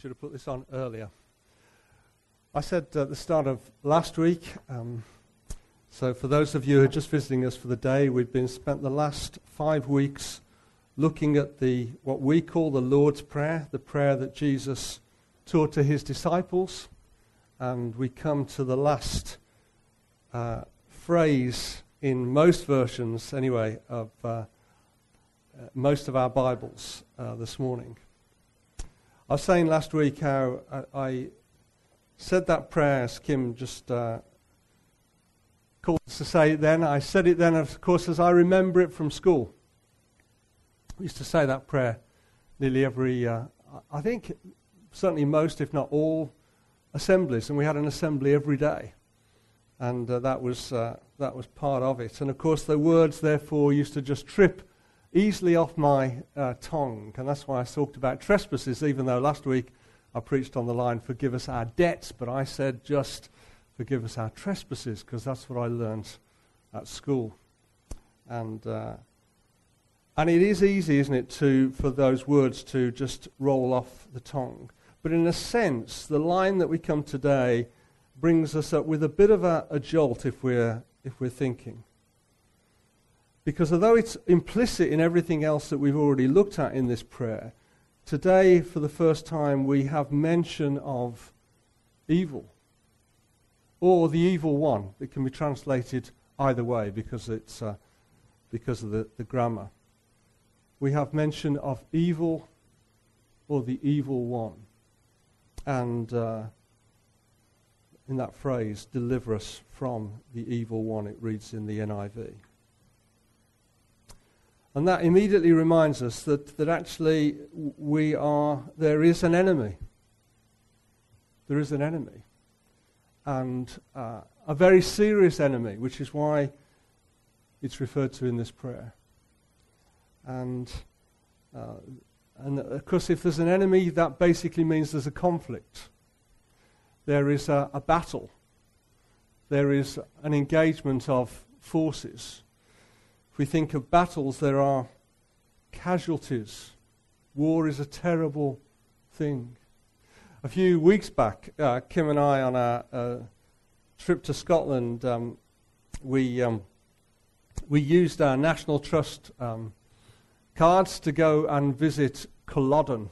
Should have put this on earlier. I said at the start of last week, um, so for those of you who are just visiting us for the day, we've been spent the last five weeks looking at the what we call the Lord's Prayer, the prayer that Jesus taught to his disciples, and we come to the last uh, phrase in most versions, anyway, of uh, uh, most of our Bibles uh, this morning. I was saying last week how I, I said that prayer, as Kim just uh, called us to say it then. I said it then, of course, as I remember it from school. We used to say that prayer nearly every, uh, I think, certainly most, if not all, assemblies, and we had an assembly every day. And uh, that, was, uh, that was part of it. And of course, the words, therefore, used to just trip easily off my uh, tongue. And that's why I talked about trespasses, even though last week I preached on the line, forgive us our debts, but I said just forgive us our trespasses, because that's what I learned at school. And, uh, and it is easy, isn't it, to, for those words to just roll off the tongue. But in a sense, the line that we come today brings us up with a bit of a, a jolt if we're, if we're thinking. Because although it's implicit in everything else that we've already looked at in this prayer, Today, for the first time, we have mention of evil, or the evil one. It can be translated either way because, it's, uh, because of the, the grammar. We have mention of evil or the evil one. And uh, in that phrase, deliver us from the evil one, it reads in the NIV. And that immediately reminds us that, that actually we are, there is an enemy. There is an enemy. And uh, a very serious enemy, which is why it's referred to in this prayer. And, uh, and of course, if there's an enemy, that basically means there's a conflict. There is a, a battle. There is an engagement of forces. If we think of battles, there are casualties. War is a terrible thing. A few weeks back, uh, Kim and I, on our a trip to Scotland, um, we, um, we used our National Trust um, cards to go and visit Culloden.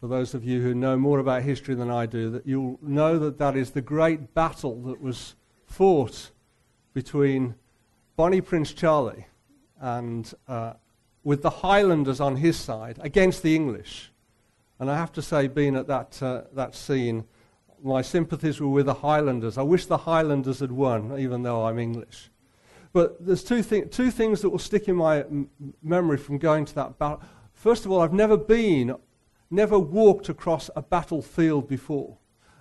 For those of you who know more about history than I do, that you'll know that that is the great battle that was fought between Bonnie Prince Charlie, and uh, with the Highlanders on his side against the English. And I have to say, being at that, uh, that scene, my sympathies were with the Highlanders. I wish the Highlanders had won, even though I'm English. But there's two, thi- two things that will stick in my m- memory from going to that battle. First of all, I've never been, never walked across a battlefield before.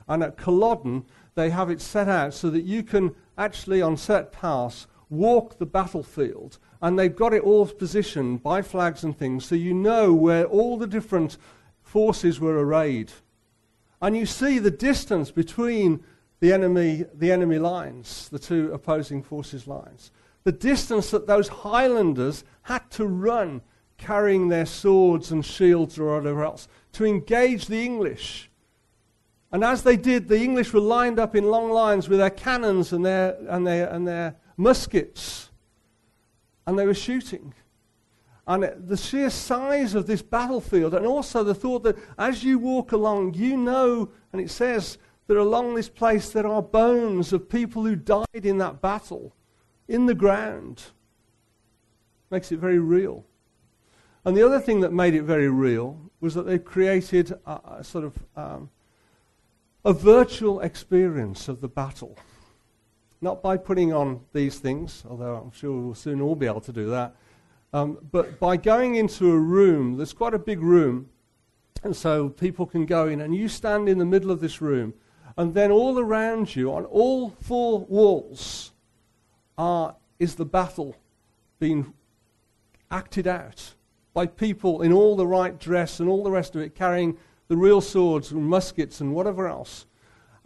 And at Culloden, they have it set out so that you can actually, on set pass, walk the battlefield. And they've got it all positioned by flags and things so you know where all the different forces were arrayed. And you see the distance between the enemy, the enemy lines, the two opposing forces' lines. The distance that those Highlanders had to run carrying their swords and shields or whatever else to engage the English. And as they did, the English were lined up in long lines with their cannons and their, and their, and their muskets, and they were shooting. And the sheer size of this battlefield, and also the thought that as you walk along, you know, and it says that along this place there are bones of people who died in that battle in the ground. Makes it very real. And the other thing that made it very real was that they created a, a sort of um, a virtual experience of the battle. Not by putting on these things, although I'm sure we'll soon all be able to do that, um, but by going into a room, there's quite a big room, and so people can go in, and you stand in the middle of this room, and then all around you, on all four walls, are, is the battle being acted out by people in all the right dress and all the rest of it, carrying the real swords and muskets and whatever else.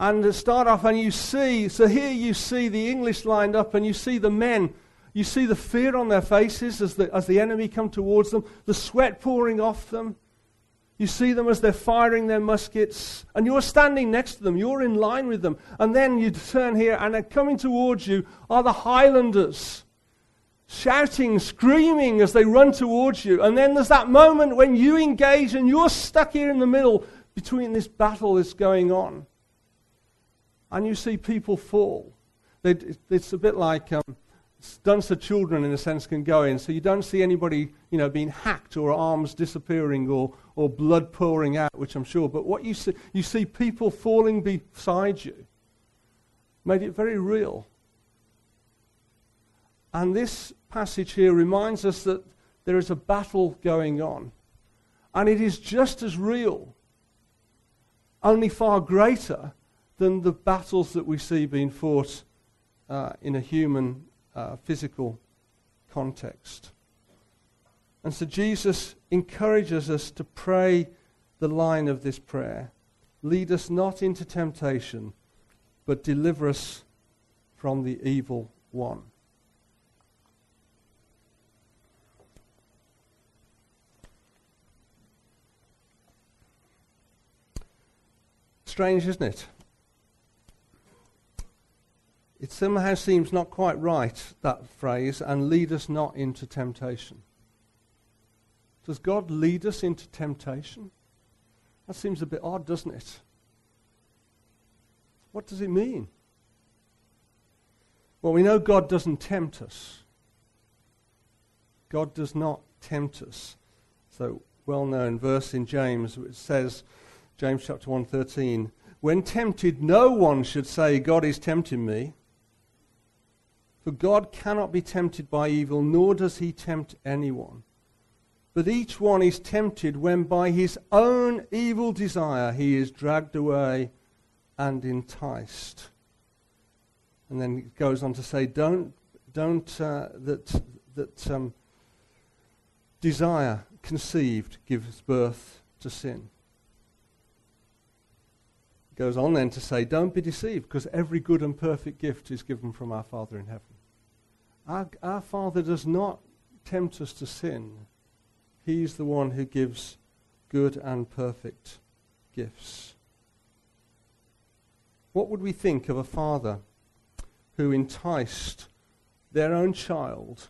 And start off, and you see, so here you see the English lined up, and you see the men. You see the fear on their faces as the, as the enemy come towards them, the sweat pouring off them. You see them as they're firing their muskets, and you're standing next to them. You're in line with them. And then you turn here, and they're coming towards you are the Highlanders, shouting, screaming as they run towards you. And then there's that moment when you engage, and you're stuck here in the middle between this battle that's going on. And you see people fall. It's a bit like. Um, children, in a sense, can go in. So you don't see anybody, you know, being hacked or arms disappearing or, or blood pouring out, which I'm sure. But what you see, you see people falling beside you. Made it very real. And this passage here reminds us that there is a battle going on. And it is just as real, only far greater than the battles that we see being fought uh, in a human uh, physical context. And so Jesus encourages us to pray the line of this prayer Lead us not into temptation, but deliver us from the evil one. Strange, isn't it? It somehow seems not quite right, that phrase, and lead us not into temptation. Does God lead us into temptation? That seems a bit odd, doesn't it? What does it mean? Well, we know God doesn't tempt us. God does not tempt us. So, well known verse in James, which says, James chapter 1:13, when tempted, no one should say, God is tempting me. For God cannot be tempted by evil, nor does he tempt anyone. But each one is tempted when by his own evil desire he is dragged away and enticed. And then it goes on to say, don't, don't uh, that, that um, desire conceived gives birth to sin. Goes on then to say, don't be deceived, because every good and perfect gift is given from our Father in heaven. Our, our Father does not tempt us to sin. He's the one who gives good and perfect gifts. What would we think of a father who enticed their own child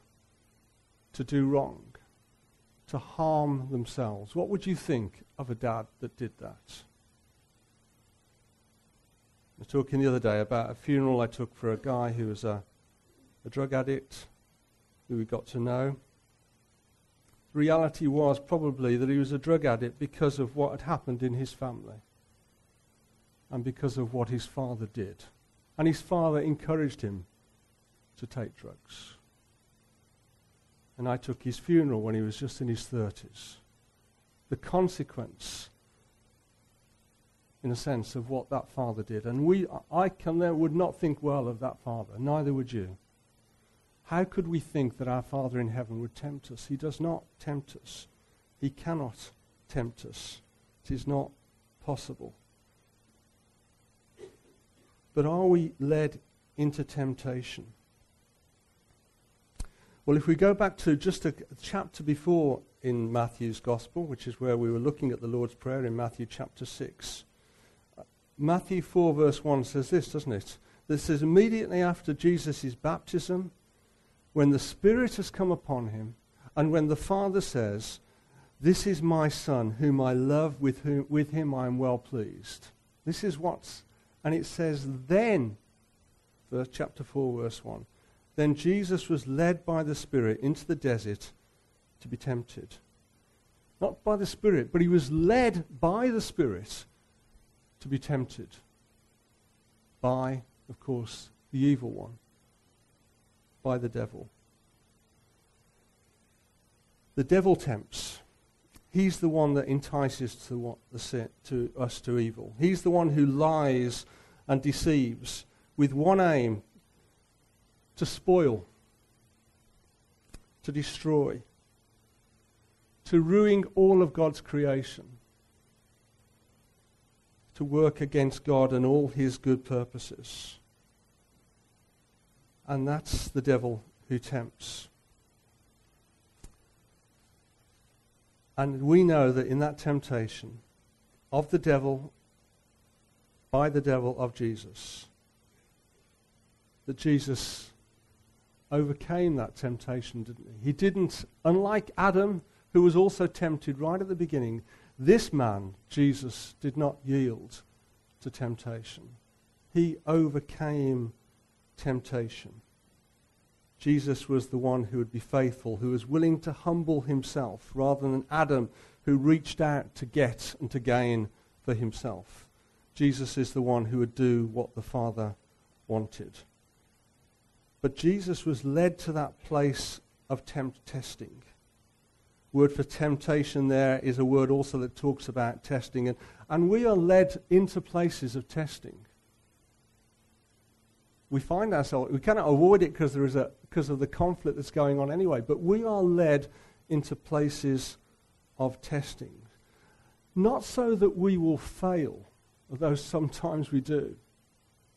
to do wrong, to harm themselves? What would you think of a dad that did that? Was talking the other day about a funeral I took for a guy who was a a drug addict who we got to know. The reality was probably that he was a drug addict because of what had happened in his family and because of what his father did. And his father encouraged him to take drugs. And I took his funeral when he was just in his 30s. The consequence, in a sense, of what that father did. And we, I can, would not think well of that father, neither would you. How could we think that our Father in heaven would tempt us? He does not tempt us. He cannot tempt us. It is not possible. But are we led into temptation? Well, if we go back to just a chapter before in Matthew's Gospel, which is where we were looking at the Lord's Prayer in Matthew chapter 6, Matthew 4, verse 1 says this, doesn't it? This is immediately after Jesus' baptism when the Spirit has come upon him, and when the Father says, This is my Son, whom I love, with, whom, with him I am well pleased. This is what's, and it says, Then, verse chapter 4, verse 1, then Jesus was led by the Spirit into the desert to be tempted. Not by the Spirit, but he was led by the Spirit to be tempted by, of course, the evil one by the devil. The devil tempts. He's the one that entices to, what the sin, to us to evil. He's the one who lies and deceives with one aim to spoil, to destroy, to ruin all of God's creation, to work against God and all his good purposes. And that's the devil who tempts. And we know that in that temptation of the devil, by the devil of Jesus, that Jesus overcame that temptation, didn't he? He didn't, unlike Adam, who was also tempted right at the beginning, this man, Jesus, did not yield to temptation. He overcame temptation. Jesus was the one who would be faithful, who was willing to humble himself rather than Adam who reached out to get and to gain for himself. Jesus is the one who would do what the Father wanted. But Jesus was led to that place of tempt testing. Word for temptation there is a word also that talks about testing. And, and we are led into places of testing. We find ourselves, we cannot avoid it because there is a, because of the conflict that's going on anyway, but we are led into places of testing. Not so that we will fail, although sometimes we do.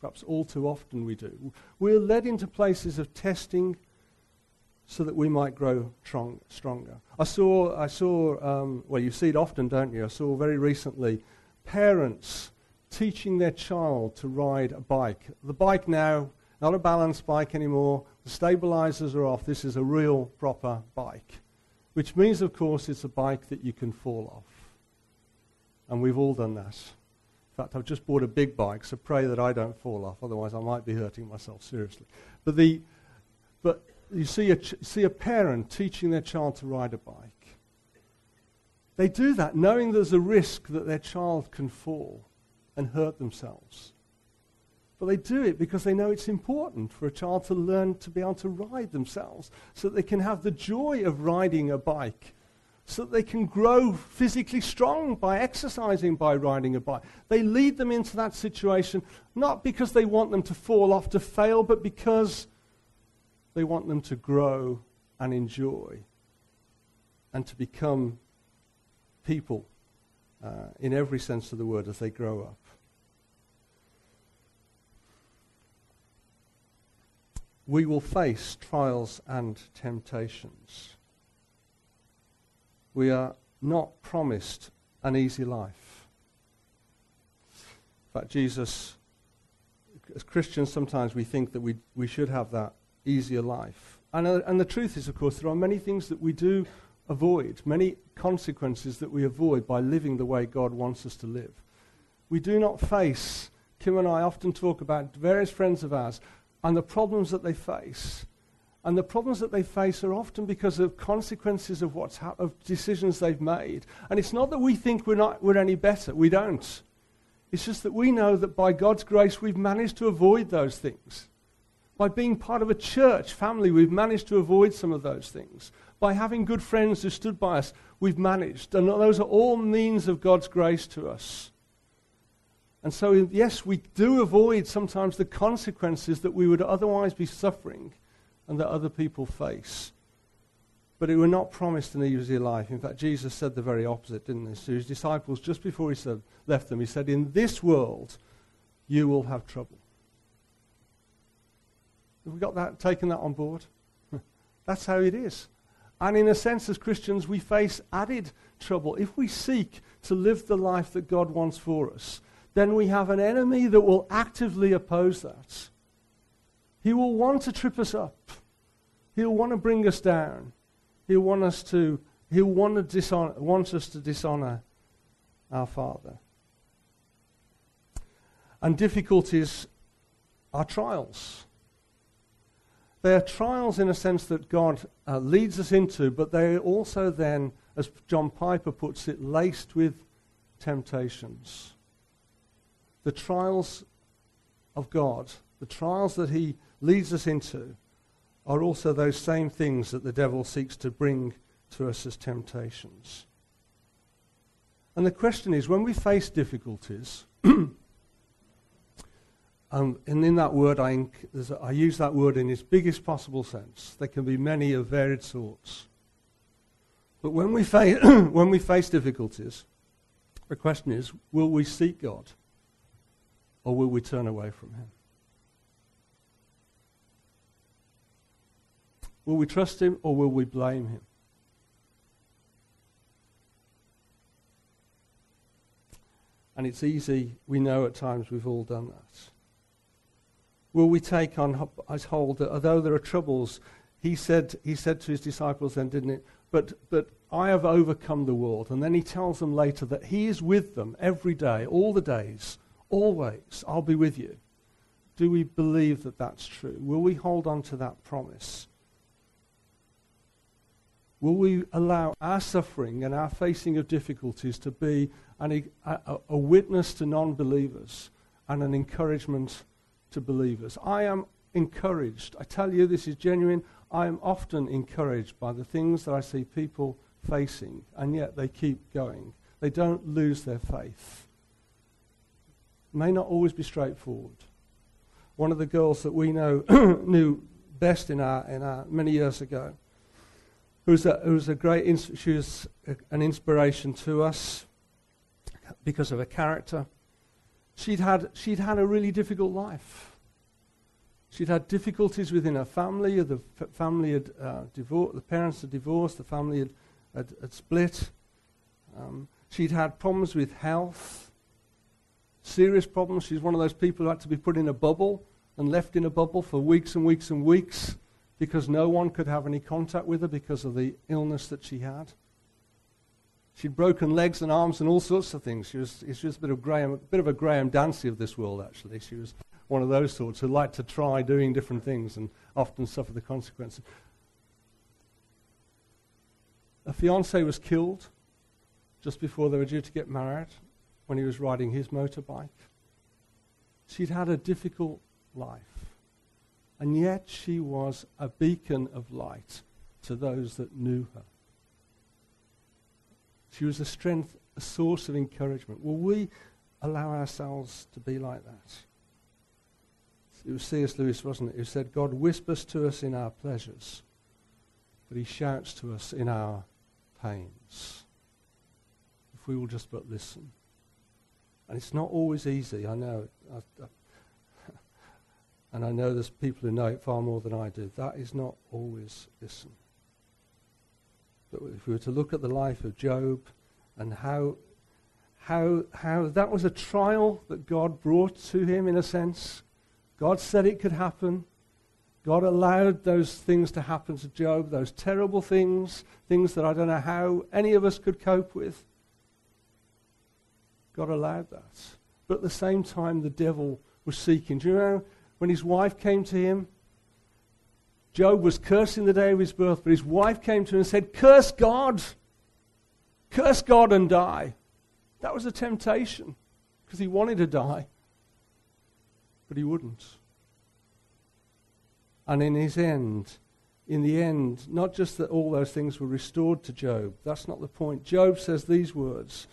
Perhaps all too often we do. We're led into places of testing so that we might grow strong, stronger. I saw, I saw um, well, you see it often, don't you? I saw very recently parents teaching their child to ride a bike. The bike now, not a balance bike anymore, the stabilizers are off. This is a real, proper bike, which means, of course, it's a bike that you can fall off. And we've all done that. In fact, I've just bought a big bike, so pray that I don't fall off, otherwise I might be hurting myself seriously. But the, but you see a, see a parent teaching their child to ride a bike. They do that knowing there's a risk that their child can fall and hurt themselves. But they do it because they know it's important for a child to learn to be able to ride themselves so that they can have the joy of riding a bike, so that they can grow physically strong by exercising by riding a bike. They lead them into that situation not because they want them to fall off to fail, but because they want them to grow and enjoy and to become people uh, in every sense of the word as they grow up. We will face trials and temptations. We are not promised an easy life. In fact, Jesus, as Christians, sometimes we think that we, we should have that easier life. And, uh, and the truth is, of course, there are many things that we do avoid, many consequences that we avoid by living the way God wants us to live. We do not face, Kim and I often talk about various friends of ours and the problems that they face. And the problems that they face are often because of consequences of, what's ha- of decisions they've made. And it's not that we think we're, not, we're any better. We don't. It's just that we know that by God's grace we've managed to avoid those things. By being part of a church family, we've managed to avoid some of those things. By having good friends who stood by us, we've managed. And those are all means of God's grace to us. And so, yes, we do avoid sometimes the consequences that we would otherwise be suffering and that other people face. But we were not promised an easy life. In fact, Jesus said the very opposite, didn't he? To his disciples, just before he said, left them, he said, In this world, you will have trouble. Have we got that, taken that on board? That's how it is. And in a sense, as Christians, we face added trouble. If we seek to live the life that God wants for us, then we have an enemy that will actively oppose that. He will want to trip us up. He'll want to bring us down. He'll want us to, he'll want, to dishonor, want us to dishonor our Father. And difficulties are trials. They are trials in a sense that God uh, leads us into, but they are also then, as John Piper puts it, laced with temptations. The trials of God, the trials that He leads us into, are also those same things that the devil seeks to bring to us as temptations. And the question is when we face difficulties, Um, and in that word, I, inc- use that word in its biggest possible sense. There can be many of varied sorts. But when we, fa- when we face difficulties, the question is will we seek God or will we turn away from Him? Will we trust Him or will we blame Him? And it's easy, we know at times we've all done that. Will we take on as hold that although there are troubles, he said, he said to his disciples then, didn't it? But, but I have overcome the world. And then he tells them later that he is with them every day, all the days, always. I'll be with you. Do we believe that that's true? Will we hold on to that promise? Will we allow our suffering and our facing of difficulties to be an, a, a witness to non believers and an encouragement to believers? I am encouraged. I tell you, this is genuine. I am often encouraged by the things that I see people facing, and yet they keep going. They don't lose their faith. It may not always be straightforward. One of the girls that we know knew best in our, in our many years ago who was a, who's a great, ins- she was a, an inspiration to us because of her character. She'd had, she'd had a really difficult life. She'd had difficulties within her family. The f- family had uh, divorced, the parents had divorced, the family had, had, had split. Um, she'd had problems with health, serious problems. She's one of those people who had to be put in a bubble and left in a bubble for weeks and weeks and weeks because no one could have any contact with her because of the illness that she had. She'd broken legs and arms and all sorts of things. She was, she was a bit of Graham, a bit of a Graham Dancy of this world, actually. She was one of those sorts who liked to try doing different things and often suffer the consequences. A fiance was killed just before they were due to get married when he was riding his motorbike. She'd had a difficult life. And yet she was a beacon of light to those that knew her. She was a strength, a source of encouragement. Will we allow ourselves to be like that? It was C.S. Lewis, wasn't it, who said, God whispers to us in our pleasures, but he shouts to us in our pains. If we will just but listen. And it's not always easy, I know. I, I and I know there's people who know it far more than I do. That is not always listen. But if we were to look at the life of Job and how, how, how that was a trial that God brought to him, in a sense, God said it could happen. God allowed those things to happen to Job, those terrible things, things that I don't know how any of us could cope with. God allowed that. But at the same time, the devil was seeking. Do you know when his wife came to him, Job was cursing the day of his birth, but his wife came to him and said, Curse God! Curse God and die. That was a temptation because he wanted to die, but he wouldn't. And in his end, in the end, not just that all those things were restored to Job, that's not the point. Job says these words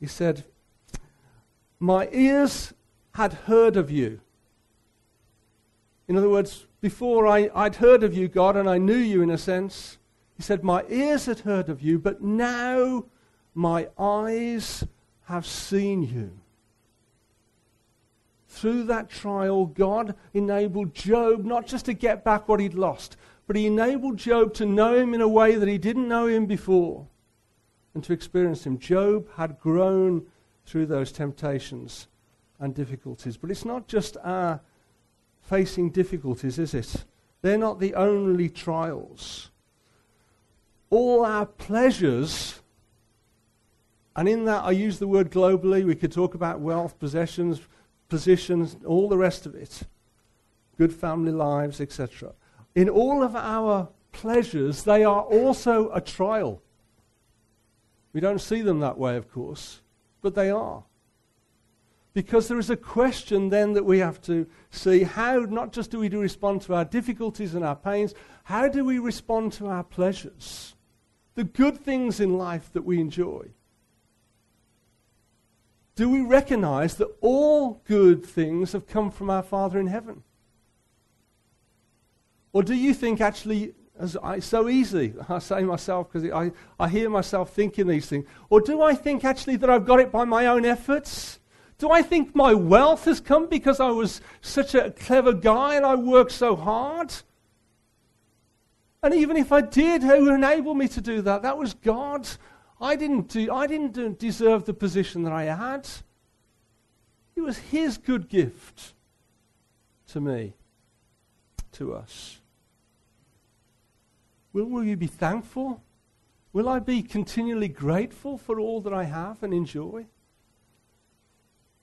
He said, My ears had heard of you. In other words, before I, I'd heard of you, God, and I knew you in a sense. He said, My ears had heard of you, but now my eyes have seen you. Through that trial, God enabled Job not just to get back what he'd lost, but he enabled Job to know him in a way that he didn't know him before and to experience him. Job had grown through those temptations and difficulties. But it's not just our facing difficulties, is it? They're not the only trials. All our pleasures, and in that I use the word globally, we could talk about wealth, possessions, positions, all the rest of it, good family lives, etc. In all of our pleasures, they are also a trial. We don't see them that way, of course, but they are. Because there is a question then that we have to see how, not just do we do respond to our difficulties and our pains, how do we respond to our pleasures? The good things in life that we enjoy. Do we recognize that all good things have come from our Father in heaven? Or do you think actually, as I, so easy, I say myself because I, I hear myself thinking these things, or do I think actually that I've got it by my own efforts? Do I think my wealth has come because I was such a clever guy and I worked so hard? And even if I did, who enabled me to do that? That was God. I didn't, do, I didn't deserve the position that I had. It was his good gift to me, to us. Will, will you be thankful? Will I be continually grateful for all that I have and enjoy?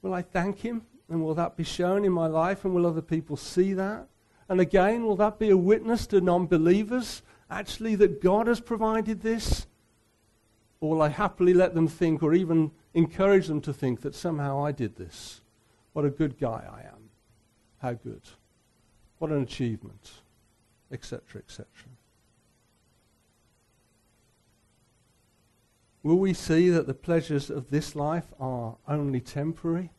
Will I thank him? And will that be shown in my life? And will other people see that? And again, will that be a witness to non believers actually that God has provided this? Or will I happily let them think or even encourage them to think that somehow I did this? What a good guy I am. How good. What an achievement. Etc., etc. Will we see that the pleasures of this life are only temporary?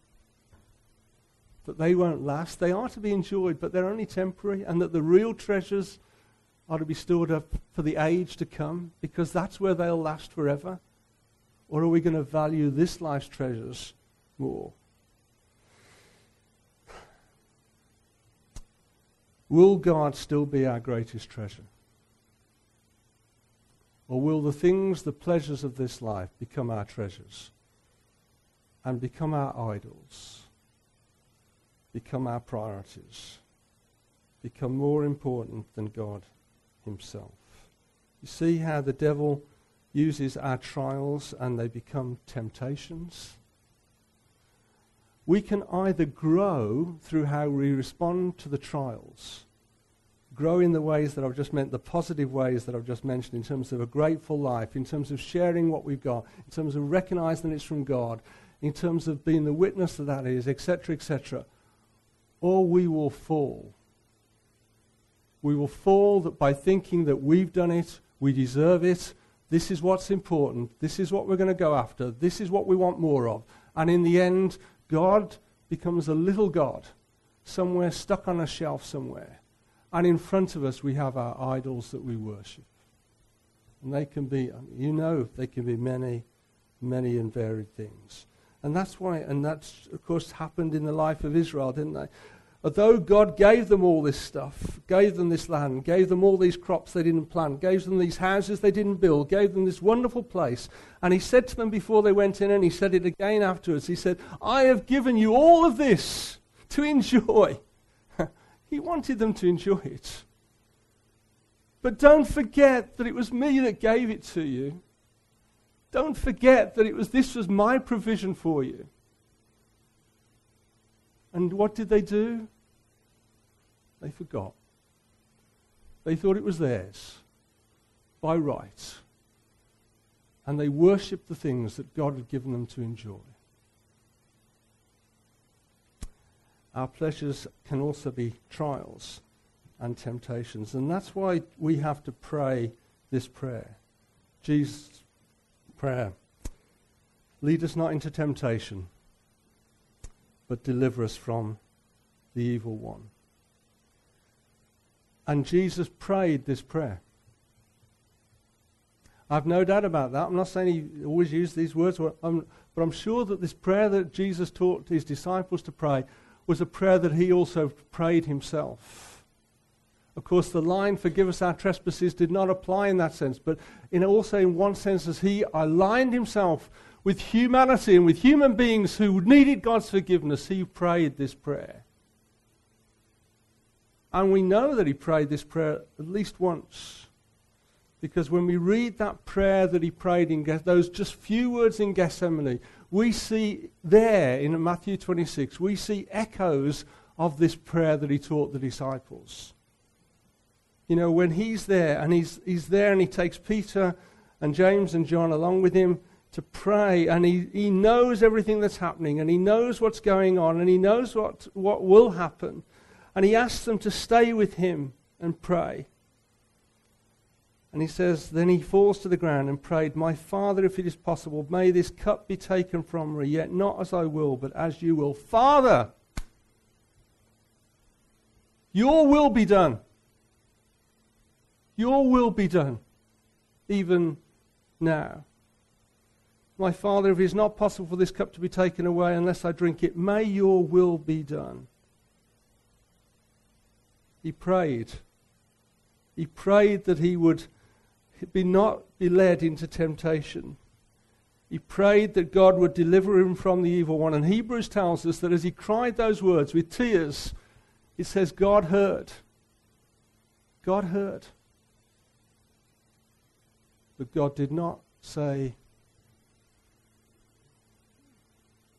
That they won't last? They are to be enjoyed, but they're only temporary, and that the real treasures are to be stored up for the age to come, because that's where they'll last forever? Or are we going to value this life's treasures more? Will God still be our greatest treasure? Or will the things, the pleasures of this life become our treasures and become our idols, become our priorities, become more important than God Himself? You see how the devil uses our trials and they become temptations? We can either grow through how we respond to the trials grow in the ways that I've just meant, the positive ways that I've just mentioned, in terms of a grateful life, in terms of sharing what we've got, in terms of recognizing that it's from God, in terms of being the witness that that is, etc., etc., or we will fall. We will fall that by thinking that we've done it, we deserve it, this is what's important, this is what we're going to go after, this is what we want more of. And in the end, God becomes a little God, somewhere stuck on a shelf somewhere and in front of us, we have our idols that we worship. And they can be, um, you know, they can be many, many and varied things. And that's why, and that's, of course, happened in the life of Israel, didn't they? Although God gave them all this stuff, gave them this land, gave them all these crops they didn't plant, gave them these houses they didn't build, gave them this wonderful place, and He said to them before they went in, and He said it again afterwards, He said, I have given you all of this to enjoy. He wanted them to enjoy it. But don't forget that it was me that gave it to you. Don't forget that it was this was my provision for you. And what did they do? They forgot. They thought it was theirs by right. And they worshipped the things that God had given them to enjoy. Our pleasures can also be trials and temptations. And that's why we have to pray this prayer. Jesus' prayer. Lead us not into temptation, but deliver us from the evil one. And Jesus prayed this prayer. I've no doubt about that. I'm not saying he always used these words, but I'm sure that this prayer that Jesus taught his disciples to pray was a prayer that he also prayed himself. Of course, the line, forgive us our trespasses, did not apply in that sense, but in also in one sense, as he aligned himself with humanity and with human beings who needed God's forgiveness, he prayed this prayer. And we know that he prayed this prayer at least once. Because when we read that prayer that he prayed in those just few words in Gethsemane, we see there in Matthew 26, we see echoes of this prayer that he taught the disciples. You know, when he's there and he's, he's there and he takes Peter and James and John along with him to pray and he, he knows everything that's happening and he knows what's going on and he knows what, what will happen. And he asks them to stay with him and pray. And he says, Then he falls to the ground and prayed, My Father, if it is possible, may this cup be taken from me, yet not as I will, but as you will. Father, your will be done. Your will be done, even now. My Father, if it is not possible for this cup to be taken away unless I drink it, may your will be done. He prayed. He prayed that he would be not be led into temptation. He prayed that God would deliver him from the evil one. And Hebrews tells us that as he cried those words with tears, it says God heard. God heard. But God did not say,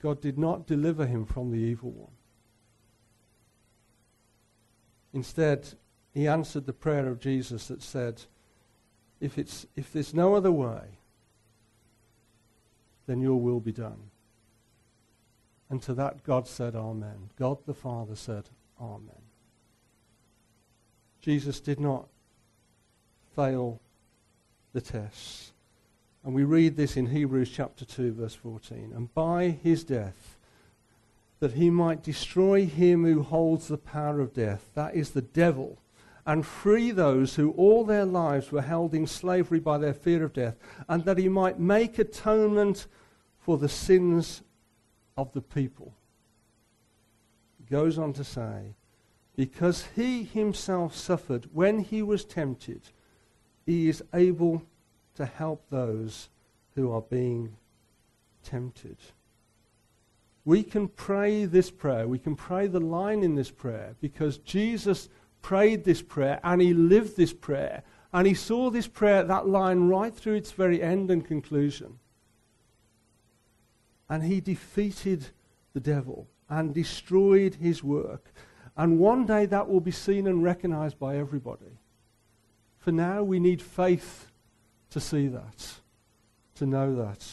God did not deliver him from the evil one. Instead, he answered the prayer of Jesus that said, if, it's, if there's no other way, then your will be done. And to that God said, Amen. God the Father said, Amen. Jesus did not fail the tests. And we read this in Hebrews chapter 2, verse 14. And by his death, that he might destroy him who holds the power of death, that is the devil, and free those who all their lives were held in slavery by their fear of death, and that he might make atonement for the sins of the people. He goes on to say, because he himself suffered when he was tempted, he is able to help those who are being tempted. We can pray this prayer. We can pray the line in this prayer because Jesus prayed this prayer and he lived this prayer and he saw this prayer, that line, right through its very end and conclusion. And he defeated the devil and destroyed his work. And one day that will be seen and recognized by everybody. For now, we need faith to see that, to know that.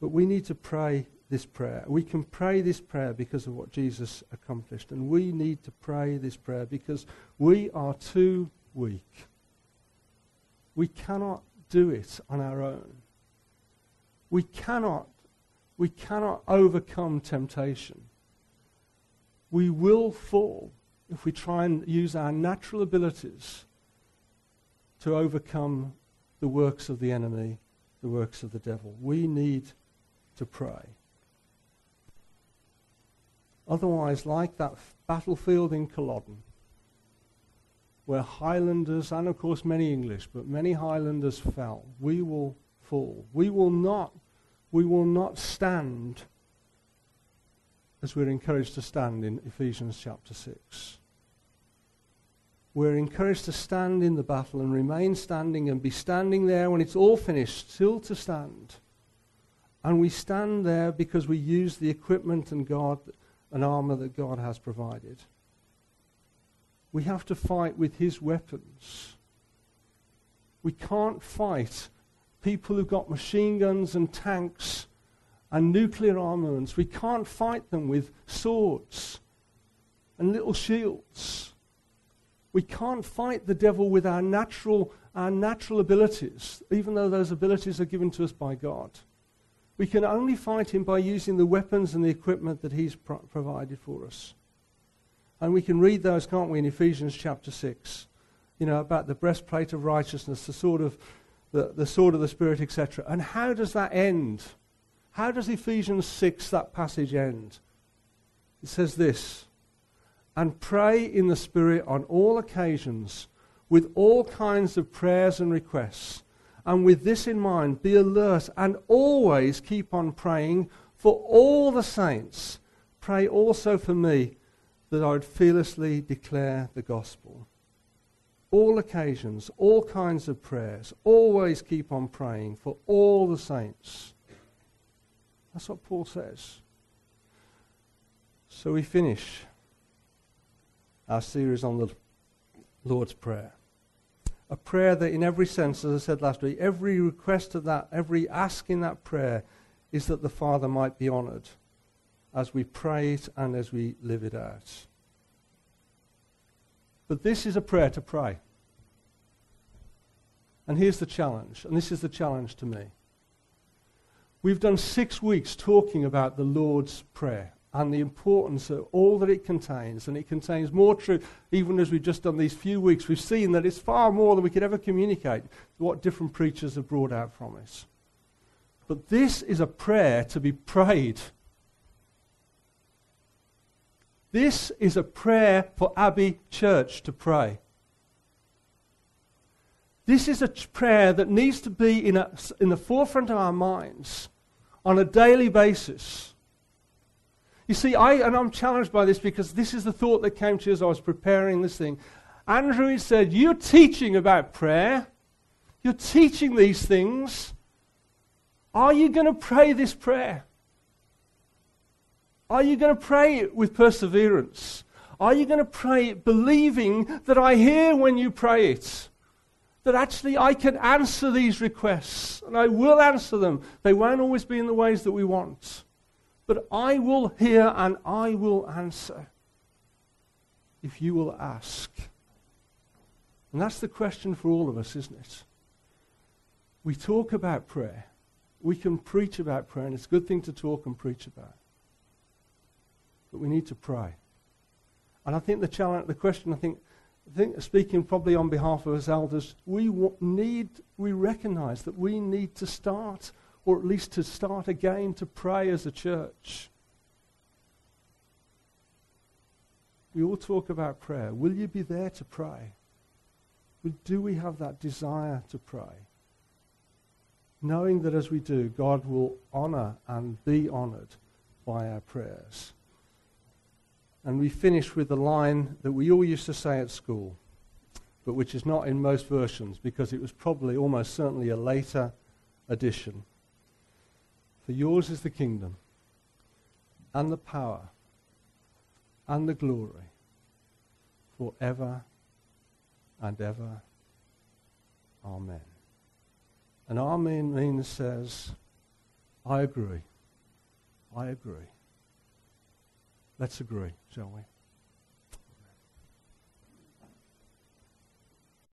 But we need to pray this prayer. We can pray this prayer because of what Jesus accomplished. And we need to pray this prayer because we are too weak. We cannot do it on our own. We cannot, we cannot overcome temptation. We will fall if we try and use our natural abilities to overcome the works of the enemy, the works of the devil. We need to pray. Otherwise, like that battlefield in Culloden, where Highlanders, and of course many English, but many Highlanders fell, we will fall. We will not, we will not stand as we're encouraged to stand in Ephesians chapter 6. We're encouraged to stand in the battle and remain standing and be standing there when it's all finished, still to stand. And we stand there because we use the equipment and God and armor that God has provided. We have to fight with his weapons. We can't fight people who've got machine guns and tanks and nuclear armaments. We can't fight them with swords and little shields. We can't fight the devil with our natural, our natural abilities, even though those abilities are given to us by God. We can only fight him by using the weapons and the equipment that he's pro- provided for us. And we can read those, can't we, in Ephesians chapter 6, you know, about the breastplate of righteousness, the sword of the, the sword of the Spirit, etc. And how does that end? How does Ephesians 6, that passage, end? It says this And pray in the Spirit on all occasions with all kinds of prayers and requests and with this in mind, be alert and always keep on praying for all the saints. Pray also for me that I would fearlessly declare the gospel. All occasions, all kinds of prayers, always keep on praying for all the saints. That's what Paul says. So we finish our series on the Lord's Prayer a prayer that, in every sense, as I said last week, every request of that, every ask in that prayer is that the Father might be honored as we pray it and as we live it out. But this is a prayer to pray. And here's the challenge, and this is the challenge to me. We've done six weeks talking about the Lord's Prayer and the importance of all that it contains. And it contains more truth. Even as we've just done these few weeks, we've seen that it's far more than we could ever communicate what different preachers have brought out from us. But this is a prayer to be prayed. This is a prayer for Abbey Church to pray. This is a prayer that needs to be in, a, in the forefront of our minds on a daily basis. You see, I, and I'm challenged by this because this is the thought that came to me as I was preparing this thing. Andrew said, You're teaching about prayer. You're teaching these things. Are you going to pray this prayer? Are you going to pray it with perseverance? Are you going to pray it believing that I hear when you pray it? That actually I can answer these requests and I will answer them. They won't always be in the ways that we want. But I will hear and I will answer if you will ask. And that's the question for all of us, isn't it? We talk about prayer. We can preach about prayer, and it's a good thing to talk and preach about. But we need to pray. And I think the challenge, the question, I think, I think speaking probably on behalf of us elders, we need, we recognize that we need to start or at least to start again to pray as a church. We all talk about prayer. Will you be there to pray? Do we have that desire to pray? Knowing that as we do, God will honor and be honored by our prayers. And we finish with the line that we all used to say at school, but which is not in most versions because it was probably almost certainly a later addition. For yours is the kingdom, and the power, and the glory, forever and ever. Amen. And Amen means says, I agree. I agree. Let's agree, shall we?